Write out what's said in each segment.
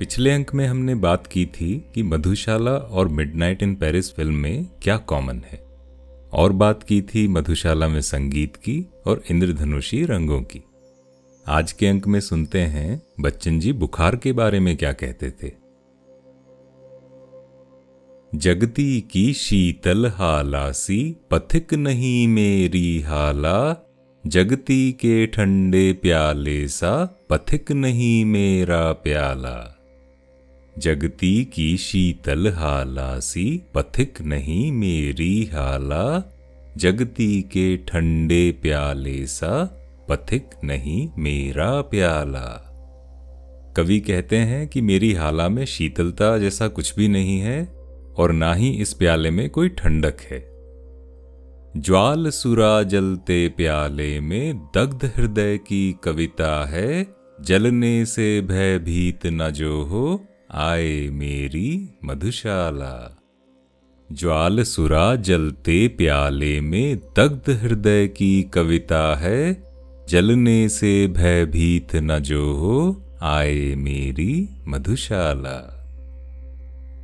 पिछले अंक में हमने बात की थी कि मधुशाला और मिडनाइट इन पेरिस फ़िल्म में क्या कॉमन है। और बात की थी मधुशाला में संगीत की और इंद्रधनुषी रंगों की। आज के अंक में सुनते हैं, बच्चन जी बुखार के बारे में क्या कहते थे। जगती की शीतल हालासी पथिक नहीं मेरी हाला। जगती के ठंडे प्याले सा, पथिक नहीं मेरा प्याला। जगती की शीतल हालासी पथिक नहीं मेरी हाला। जगती के ठंडे प्याले सा, पथिक नहीं मेरा प्याला। कवि कहते हैं कि मेरी हाला में शीतलता जैसा कुछ भी नहीं है और ना ही इस प्याले में कोई ठंडक है। ज्वाल सुरा जलते प्याले में दग्ध हृदय की कविता है, जलने से भयभीत न जो हो आए मेरी मधुशाला। ज्वाल सुरा जलते प्याले में दग्ध हृदय की कविता है, जलने से भयभीत न जो हो आए मेरी मधुशाला।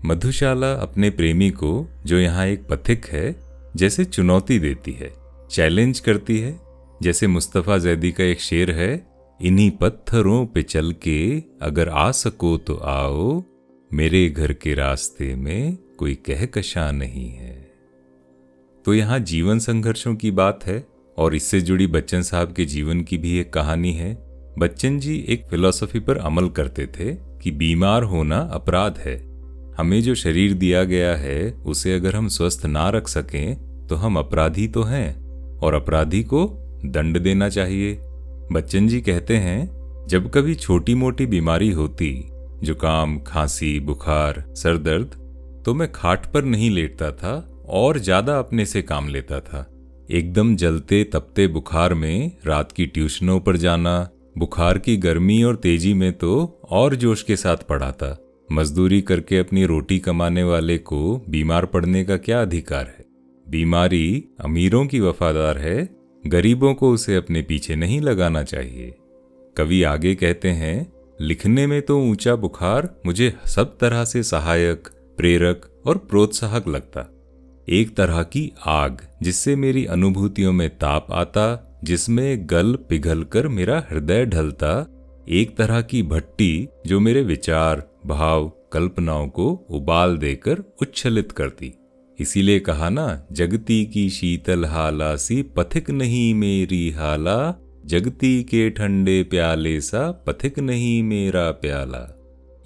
मधुशाला अपने प्रेमी को, जो यहाँ एक पथिक है, जैसे चुनौती देती है, चैलेंज करती है, जैसे मुस्तफ़ा जैदी का एक शेर है इन्हीं पत्थरों पे चल के अगर आ सको तो आओ, मेरे घर के रास्ते में कोई कहकशा नहीं है। तो यहाँ जीवन संघर्षों की बात है, और इससे जुड़ी बच्चन साहब के जीवन की भी एक कहानी है। बच्चन जी एक फिलॉसफी पर अमल करते थे कि बीमार होना अपराध है। हमें जो शरीर दिया गया है, उसे अगर हम स्वस्थ ना रख सकें तो हम अपराधी तो हैं, और अपराधी को दंड देना चाहिए। बच्चन जी कहते हैं, जब कभी छोटी मोटी बीमारी होती, जुकाम, खांसी, बुखार सर दर्द तो मैं खाट पर नहीं लेटता था और ज़्यादा अपने से काम लेता था। एकदम जलते तपते बुखार में रात की ट्यूशनों पर जाना, बुखार की गर्मी और तेज़ी में तो और जोश के साथ पढ़ाता। मजदूरी करके अपनी रोटी कमाने वाले को बीमार पड़ने का क्या अधिकार है? बीमारी अमीरों की वफादार है गरीबों को उसे अपने पीछे नहीं लगाना चाहिए। कवि आगे कहते हैं, लिखने में तो ऊँचा बुखार मुझे सब तरह से सहायक, प्रेरक और प्रोत्साहक लगता। एक तरह की आग जिससे मेरी अनुभूतियों में ताप आता, जिसमें गल पिघल कर मेरा हृदय ढलता, एक तरह की भट्टी जो मेरे विचार, भाव, कल्पनाओं को उबाल देकर उच्छलित करती। इसीलिए कहा ना, जगती की शीतल हाला सी पथिक नहीं मेरी हाला, जगती के ठंडे प्याले सा पथिक नहीं मेरा प्याला।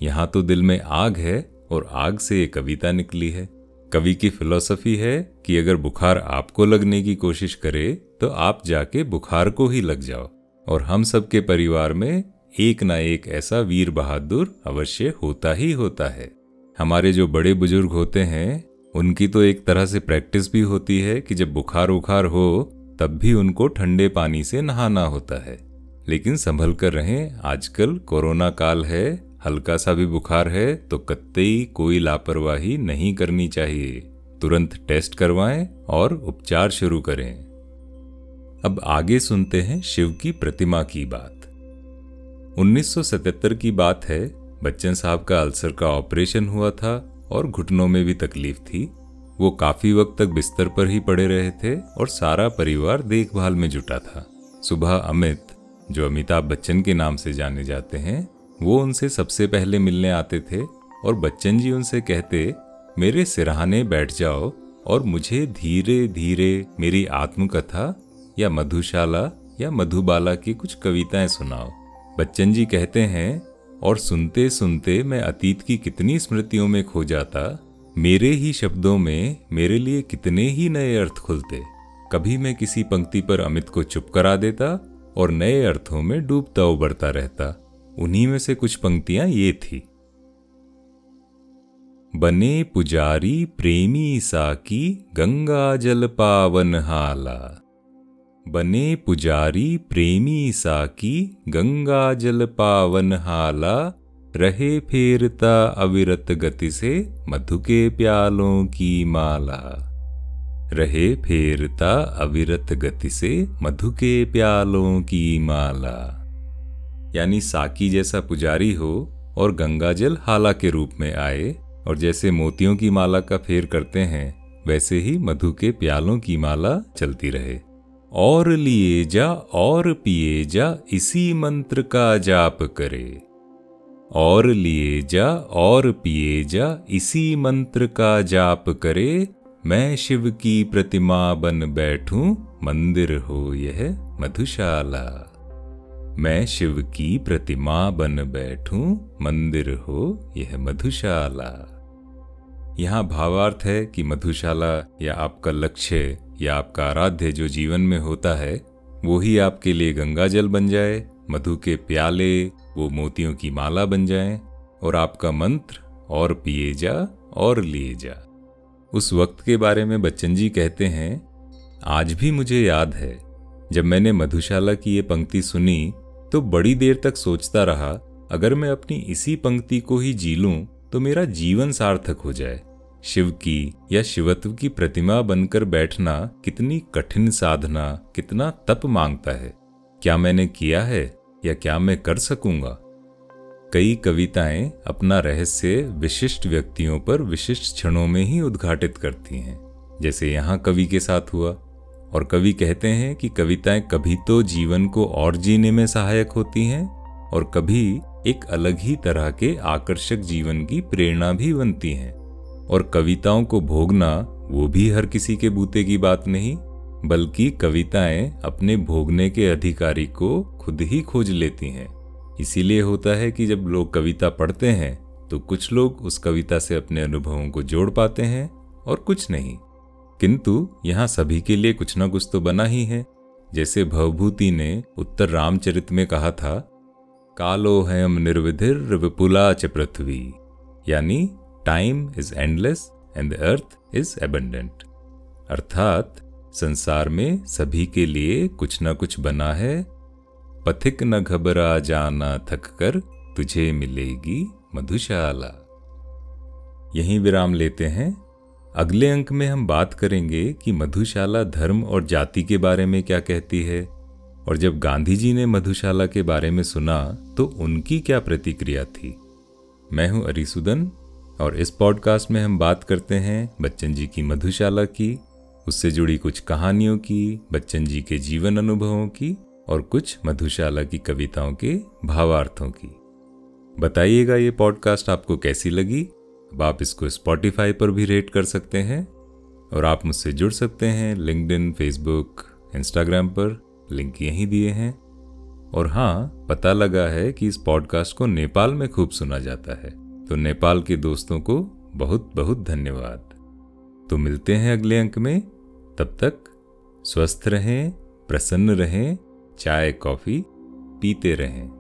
यहाँ तो दिल में आग है और आग से ये कविता निकली है। कवि की फिलॉसफी है कि अगर बुखार आपको लगने की कोशिश करे तो आप जाके बुखार को ही लग जाओ और हम सबके परिवार में एक ना एक ऐसा वीर बहादुर अवश्य होता ही होता है। हमारे जो बड़े बुज़ुर्ग होते हैं उनकी तो एक तरह से प्रैक्टिस भी होती है कि जब बुखार उखार हो, तब भी उनको ठंडे पानी से नहाना होता है। लेकिन संभल कर रहें, आजकल कोरोना काल है हल्का सा भी बुखार है तो कत्ते कोई लापरवाही नहीं करनी चाहिए। तुरंत टेस्ट करवाएँ और उपचार शुरू करें। अब आगे सुनते हैं शिव की प्रतिमा की बात। 1977 की बात है, बच्चन साहब का अल्सर का ऑपरेशन हुआ था और घुटनों में भी तकलीफ़ थी। वो काफ़ी वक्त तक बिस्तर पर ही पड़े रहे थे और सारा परिवार देखभाल में जुटा था। सुबह अमित, जो अमिताभ बच्चन के नाम से जाने जाते हैं, वो उनसे सबसे पहले मिलने आते थे और बच्चन जी उनसे कहते, मेरे सिरहाने बैठ जाओ और मुझे धीरे धीरे मेरी आत्मकथा या मधुशाला या मधुबाला की कुछ कविताएँ सुनाओ। बच्चन जी कहते हैं और सुनते सुनते मैं अतीत की कितनी स्मृतियों में खो जाता, मेरे ही शब्दों में मेरे लिए कितने ही नए अर्थ खुलते। कभी मैं किसी पंक्ति पर अमित को चुप करा देता और नए अर्थों में डूबता उबरता रहता। उन्हीं में से कुछ पंक्तियाँ ये थी। बने पुजारी प्रेमी साकी गंगा जल पावन हाला। बने पुजारी प्रेमी साकी गंगा जल पावन हाला, रहे फेरता अविरत गति से मधु के प्यालों की माला। रहे फेरता अविरत गति से मधु के प्यालों की माला। यानी साकी जैसा पुजारी हो और गंगाजल हाला के रूप में आए और जैसे मोतियों की माला का फेर करते हैं, वैसे ही मधु के प्यालों की माला चलती रहे। और लिए जा और पिए जा इसी मंत्र का जाप करे। और लिए जा और पिए जा इसी मंत्र का जाप करे। मैं शिव की प्रतिमा बन बैठूं, मंदिर हो यह मधुशाला। मैं शिव की प्रतिमा बन बैठूं, मंदिर हो यह मधुशाला। यहाँ भावार्थ है कि मधुशाला या आपका लक्ष्य या आपका आराध्य जो जीवन में होता है, वो ही आपके लिए गंगा जल बन जाए, मधु के प्याले, वो मोतियों की माला बन जाए, और आपका मंत्र और पिए जा और लिए जा। उस वक्त के बारे में बच्चन जी कहते हैं, आज भी मुझे याद है, जब मैंने मधुशाला की ये पंक्ति सुनी तो बड़ी देर तक सोचता रहा, अगर मैं अपनी इसी पंक्ति को ही जी लूँ तो मेरा जीवन सार्थक हो जाए। शिव की या शिवत्व की प्रतिमा बनकर बैठना कितनी कठिन साधना, कितना तप माँगता है। क्या मैंने किया है या क्या मैं कर सकूँगा? कई कविताएँ अपना रहस्य विशिष्ट व्यक्तियों पर विशिष्ट क्षणों में ही उद्घाटित करती हैं। जैसे यहाँ कवि के साथ हुआ। और कवि कहते हैं कि कविताएँ कभी तो जीवन को और जीने में सहायक होती हैं और कभी एक अलग ही तरह के आकर्षक जीवन की प्रेरणा भी बनती हैं। और कविताओं को भोगना वो भी हर किसी के बूते की बात नहीं, बल्कि कविताएँ अपने भोगने के अधिकारी को खुद ही खोज लेती हैं। इसीलिए होता है कि जब लोग कविता पढ़ते हैं तो कुछ लोग उस कविता से अपने अनुभवों को जोड़ पाते हैं और कुछ नहीं। किंतु यहाँ सभी के लिए कुछ ना कुछ तो बना ही है। जैसे भवभूति ने उत्तर रामचरित में कहा था, कालो हैम निर्विधिर विपुला च पृथ्वी। यानी time is endless and earth is abundant अर्थात, संसार में सभी के लिए कुछ ना कुछ बना है। पथिक न घबरा जाना थक कर तुझे मिलेगी मधुशाला। यहीं विराम लेते हैं। अगले अंक में हम बात करेंगे कि मधुशाला धर्म और जाति के बारे में क्या कहती है। और जब गांधी जी ने मधुशाला के बारे में सुना तो उनकी क्या प्रतिक्रिया थी? मैं हूँ अरिसुदन और इस पॉडकास्ट में हम बात करते हैं बच्चन जी की मधुशाला की, उससे जुड़ी कुछ कहानियों की, बच्चन जी के जीवन अनुभवों की और कुछ मधुशाला की कविताओं के भावार्थों की। बताइएगा ये पॉडकास्ट आपको कैसी लगी? अब आप इसको स्पॉटिफाई पर भी रेट कर सकते हैं और आप मुझसे जुड़ सकते हैं लिंकड फेसबुक इंस्टाग्राम पर। लिंक यहीं दिए हैं। और हाँ पता लगा है कि इस पॉडकास्ट को नेपाल में खूब सुना जाता है। तो नेपाल के दोस्तों को बहुत बहुत धन्यवाद। तो मिलते हैं अगले अंक में। तब तक स्वस्थ रहें, प्रसन्न रहें, चाय, कॉफ़ी पीते रहें।